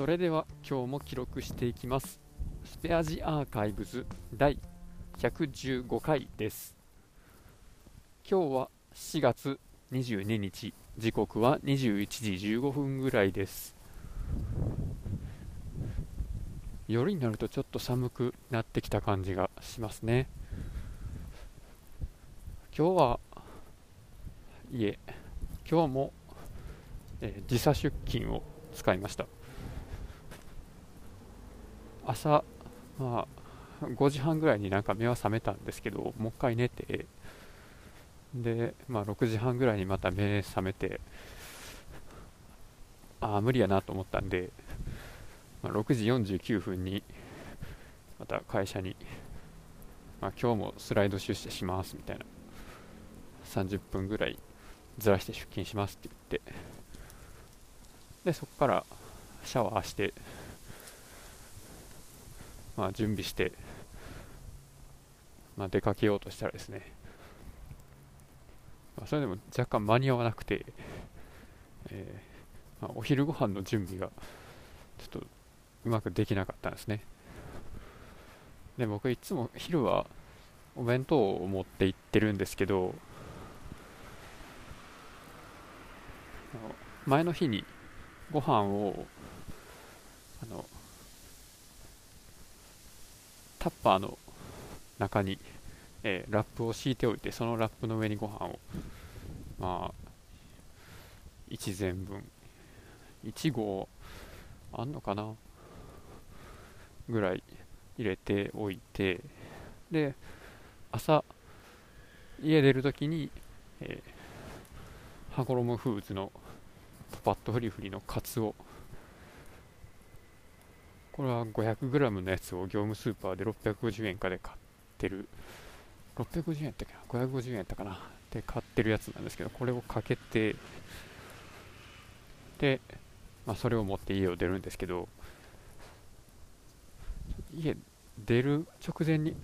それでは今日も記録していきます。スペアジアーカイブズ第115回です。今日は4月22日。時刻は21時15分ぐらいです。夜になるとちょっと寒くなってきた感じがしますね。今日はいえ今日も、えー、時差出勤を使いました。朝、まあ、5時半ぐらいになんか目は覚めたんですけどもう一回寝てで、まあ、6時半ぐらいにまた目覚めてああ無理やなと思ったんでまあ、6時49分にまた会社に、まあ、今日もスライド出社しますみたいな30分ぐらいずらして出勤しますって言ってでそこからシャワーして、まあ、準備して、まあ、出かけようとしたらですね、まあ、それでも若干間に合わなくて、えーまあ、お昼ご飯の準備がちょっとうまくできなかったんですね。で僕いつも昼はお弁当を持って行ってるんですけど前の日にご飯をあのタッパーの中に、えー、ラップを敷いておいてそのラップの上にご飯をまあ1膳分1合あんのかなぐらい入れておいてで朝家出るときに、えー、羽衣フーズのパパッとフリフリのカツオこれは 500g のやつを業務スーパーで650円かで買ってる。650円やったっけな？550円やったかな？で買ってるやつなんですけどこれをかけてで、まあ、それを持って家を出るんですけど家出る直前に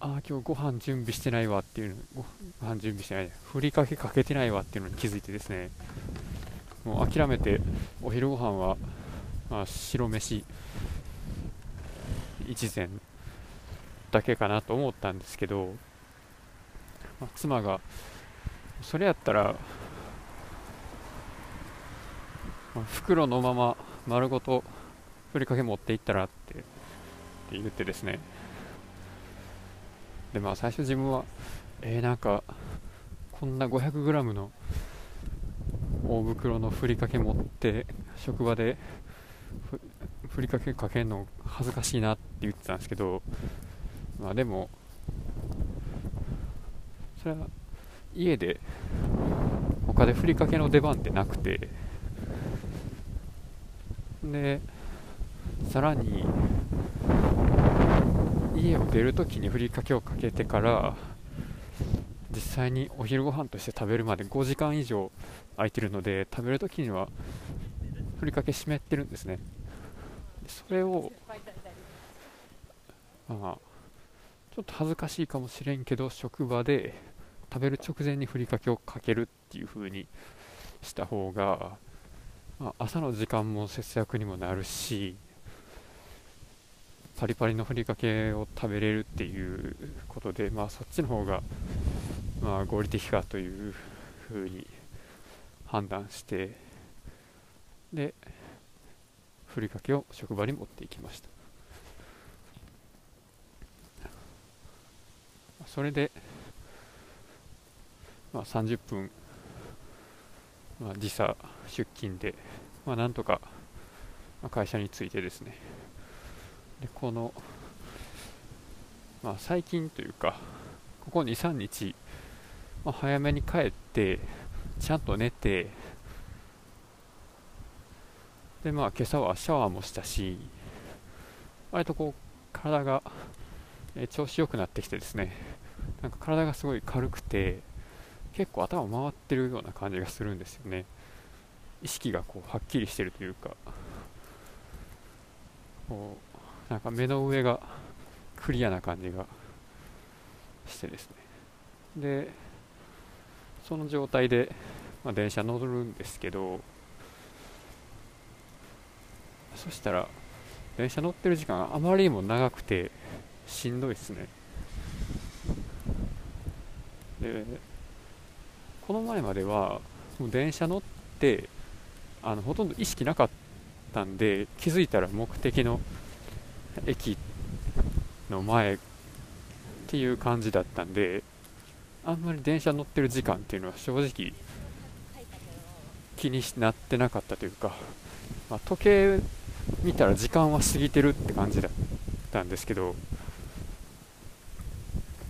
ああ今日ご飯準備してないわっていうご飯準備してないふりかけかけてないわっていうのに気づいてですねもう諦めてお昼ご飯はまあ白飯一膳だけかなと思ったんですけど、まあ、妻がそれやったら、まあ、袋のまま丸ごとふりかけ持っていったらってって言ってですね。でまあ最初自分はえー、なんかこんな 500g の大袋のふりかけ持って職場でふりかけかけるの恥ずかしいなって言ってたんですけどまあでもそれは家で他でふりかけの出番ってなくてでさらに家を出るときにふりかけをかけてから実際にお昼ご飯として食べるまで5時間以上空いてるので食べるときにはふりかけ湿ってるんですね。それをまあちょっと恥ずかしいかもしれんけど職場で食べる直前にふりかけをかけるっていう風にした方が、まあ、朝の時間も節約にもなるしパリパリのふりかけを食べれるっていうことで、まあ、そっちの方が、まあ、合理的かというふうに判断してでふりかけを職場に持っていきました。それで、まあ、30分、まあ、時差出勤で、まあ、なんとか会社に着いてですね。でこの、まあ、最近というかここ23日、まあ、早めに帰ってちゃんと寝てでまあ今朝はシャワーもしたし割とこう体が、え調子良くなってきてですねなんか体がすごい軽くて結構頭回ってるような感じがするんですよね。意識がこうはっきりしてるというかこうなんか目の上がクリアな感じがしてですね。でその状態で、まあ、電車乗るんですけどそしたら電車乗ってる時間あまりにも長くてしんどいっすね。でこの前まではもう電車乗ってあのほとんど意識なかったんで気づいたら目的の駅の前っていう感じだったんであんまり電車乗ってる時間っていうのは正直気になってなかったというか、まあ、時計見たら時間は過ぎてるって感じだったんですけど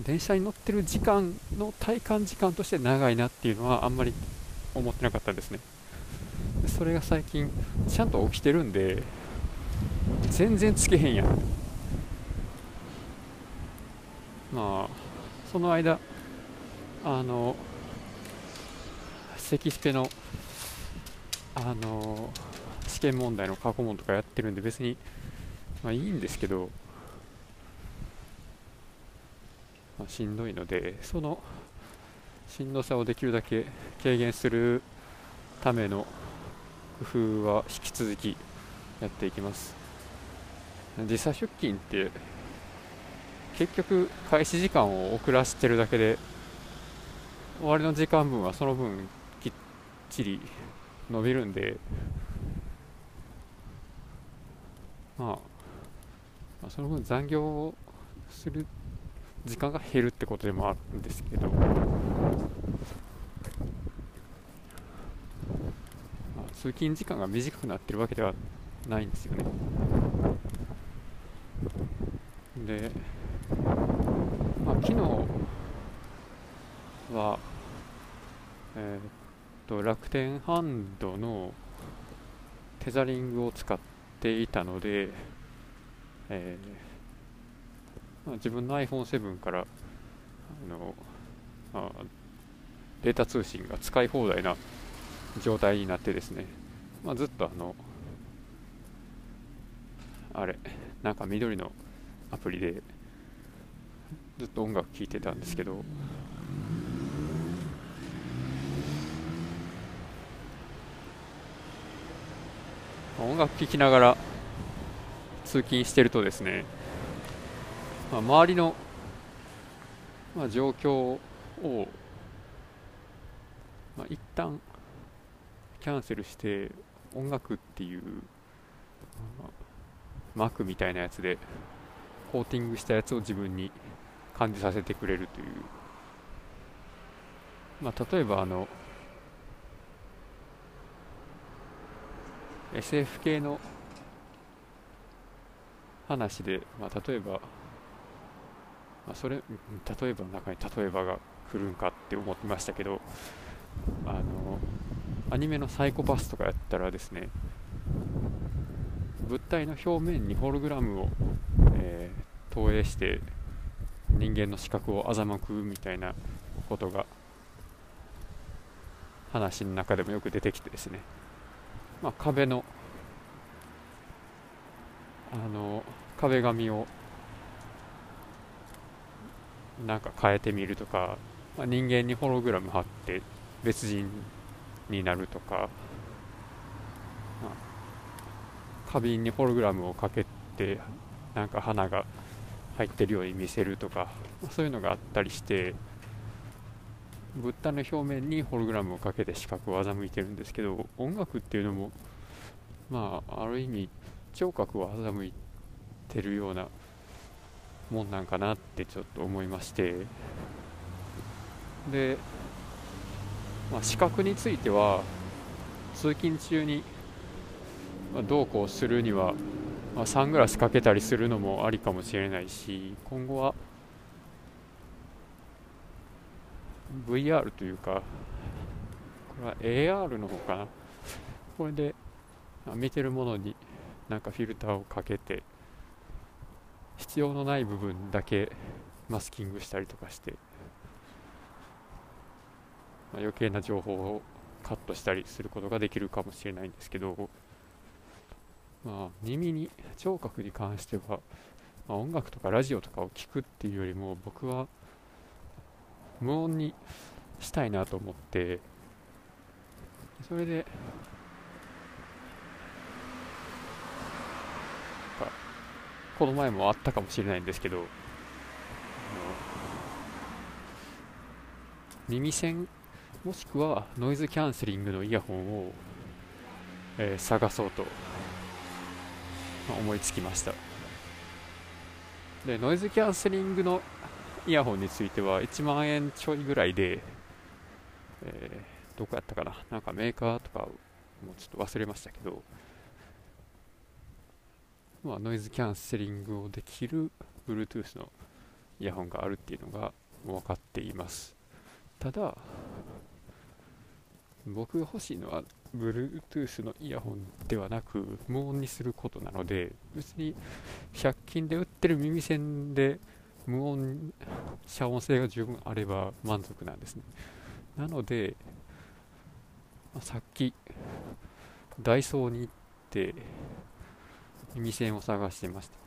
電車に乗ってる時間の体感時間として長いなっていうのはあんまり思ってなかったんですね。それが最近ちゃんと起きてるんで全然つけへんやん。まあその間あの関スペのあの試験問題の過去問とかやってるんで別に、まあ、いいんですけど、まあ、しんどいのでそのしんどさをできるだけ軽減するための工夫は引き続きやっていきます。時差出勤って結局開始時間を遅らせてるだけで終わりの時間分はその分きっちり伸びるんで、まあ、まあ、その分残業をする時間が減るってことでもあるんですけど、まあ、通勤時間が短くなってるわけではないんですよね。で、まあ、昨日は、えーと楽天ハンドのテザリングを使ってていたので、えーまあ、自分の iPhone7 からあのあデータ通信が使い放題な状態になってですね、まあ、ずっとあのあれなんか緑のアプリでずっと音楽聴いてたんですけど音楽聴きながら通勤してるとですね、まあ、周りの、まあ、状況を、まあ、一旦キャンセルして音楽っていう、まあ、膜みたいなやつでコーティングしたやつを自分に感じさせてくれるという、まあ、例えばあの SF 系の話で、まあ、例えば、まあ、それ例えばの中に例えばが来るんかって思ってましたけどあのアニメのサイコパスとかやったらですね物体の表面にホログラムを、えー、投影して人間の視覚を欺くみたいなことが話の中でもよく出てきてですね。まあ、壁のあの壁紙をなんか変えてみるとか、まあ、人間にホログラム貼って別人になるとか、まあ、花瓶にホログラムをかけてなんか花が入ってるように見せるとか、まあ、そういうのがあったりして物体の表面にホログラムをかけて視覚を欺いてるんですけど音楽っていうのもまあある意味聴覚を欺いてるようなもんなんかなってちょっと思いまして。で、まあ、視覚については通勤中にどうこうするには、まあ、サングラスかけたりするのもありかもしれないし今後は VR というか、これは AR の方かな？これで見てるものになんかフィルターをかけて、必要のない部分だけマスキングしたりとかして、まあ、余計な情報をカットしたりすることができるかもしれないんですけど、まあ、耳に聴覚に関しては、まあ、音楽とかラジオとかを聴くっていうよりも僕は無音にしたいなと思ってそれでこの前もあったかもしれないんですけど耳栓もしくはノイズキャンセリングのイヤホンを、えー、探そうと思いつきました。でノイズキャンセリングのイヤホンについては1万円ちょいぐらいで、えー、どこやったかな？なんかメーカーとかもうちょっと忘れましたけど、まあ、ノイズキャンセリングをできる Bluetooth のイヤホンがあるっていうのが分かっています。ただ僕が欲しいのは Bluetooth のイヤホンではなく無音にすることなので別に100均で売ってる耳栓で無音遮音性が十分あれば満足なんですね。なので、まあ、さっきダイソーに行って耳栓を探してました。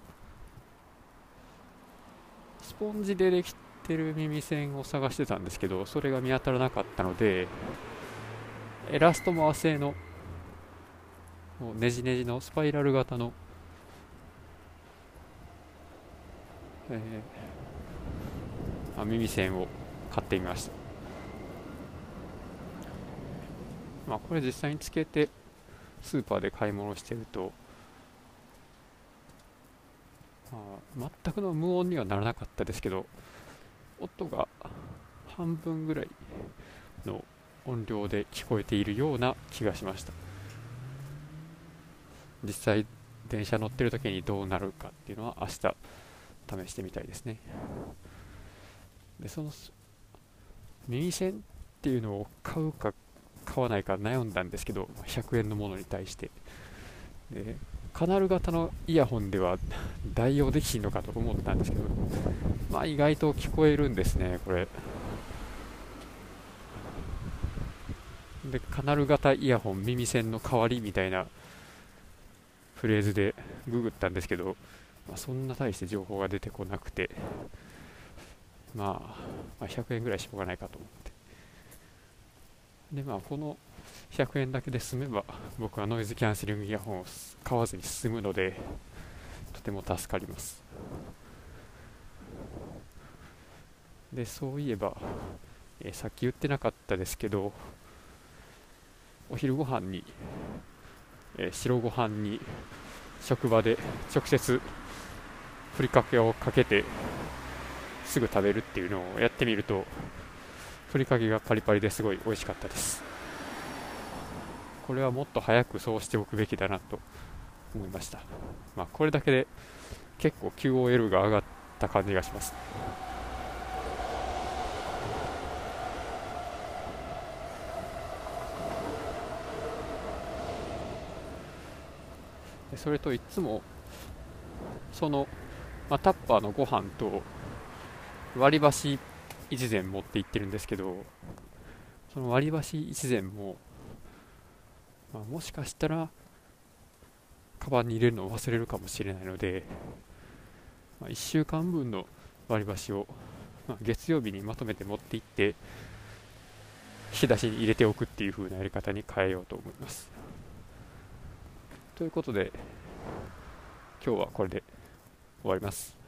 スポンジでできてる耳栓を探してたんですけどそれが見当たらなかったのでエラストマー製のねじねじのスパイラル型の、えー、耳栓を買ってみました、まあ、これ実際につけてスーパーで買い物してると、まあ、全くの無音にはならなかったですけど音が半分ぐらいの音量で聞こえているような気がしました。実際電車乗ってる時にどうなるかっていうのは明日試してみたいですね。でその耳栓っていうのを買うか買わないか悩んだんですけど100円のものに対して。でカナル型のイヤホンでは代用できひんのかと思ったんですけどまあ意外と聞こえるんですねこれ。でカナル型イヤホン耳栓の代わりみたいなフレーズでググったんですけど、まあ、そんな大して情報が出てこなくて、まあ、まあ、100円ぐらいしょうがないかと思って。でまあこの100円だけで済めば僕はノイズキャンセリングイヤホンを買わずに済むのでとても助かります。でそういえば、えー、さっき言ってなかったですけどお昼ご飯に、えー、白ご飯に職場で直接ふりかけをかけてすぐ食べるっていうのをやってみるとふりかけがパリパリですごい美味しかったです。これはもっと早くそうしておくべきだなと思いました、まあ、これだけで結構 QOL が上がった感じがします。それといつもその、まあ、タッパーのご飯と割り箸一膳持って行ってるんですけどその割り箸一膳も、まあ、もしかしたらカバンに入れるのを忘れるかもしれないので、まあ、1週間分の割り箸を、まあ、月曜日にまとめて持って行って引き出しに入れておくっていう風なやり方に変えようと思います。ということで今日はこれで終わります。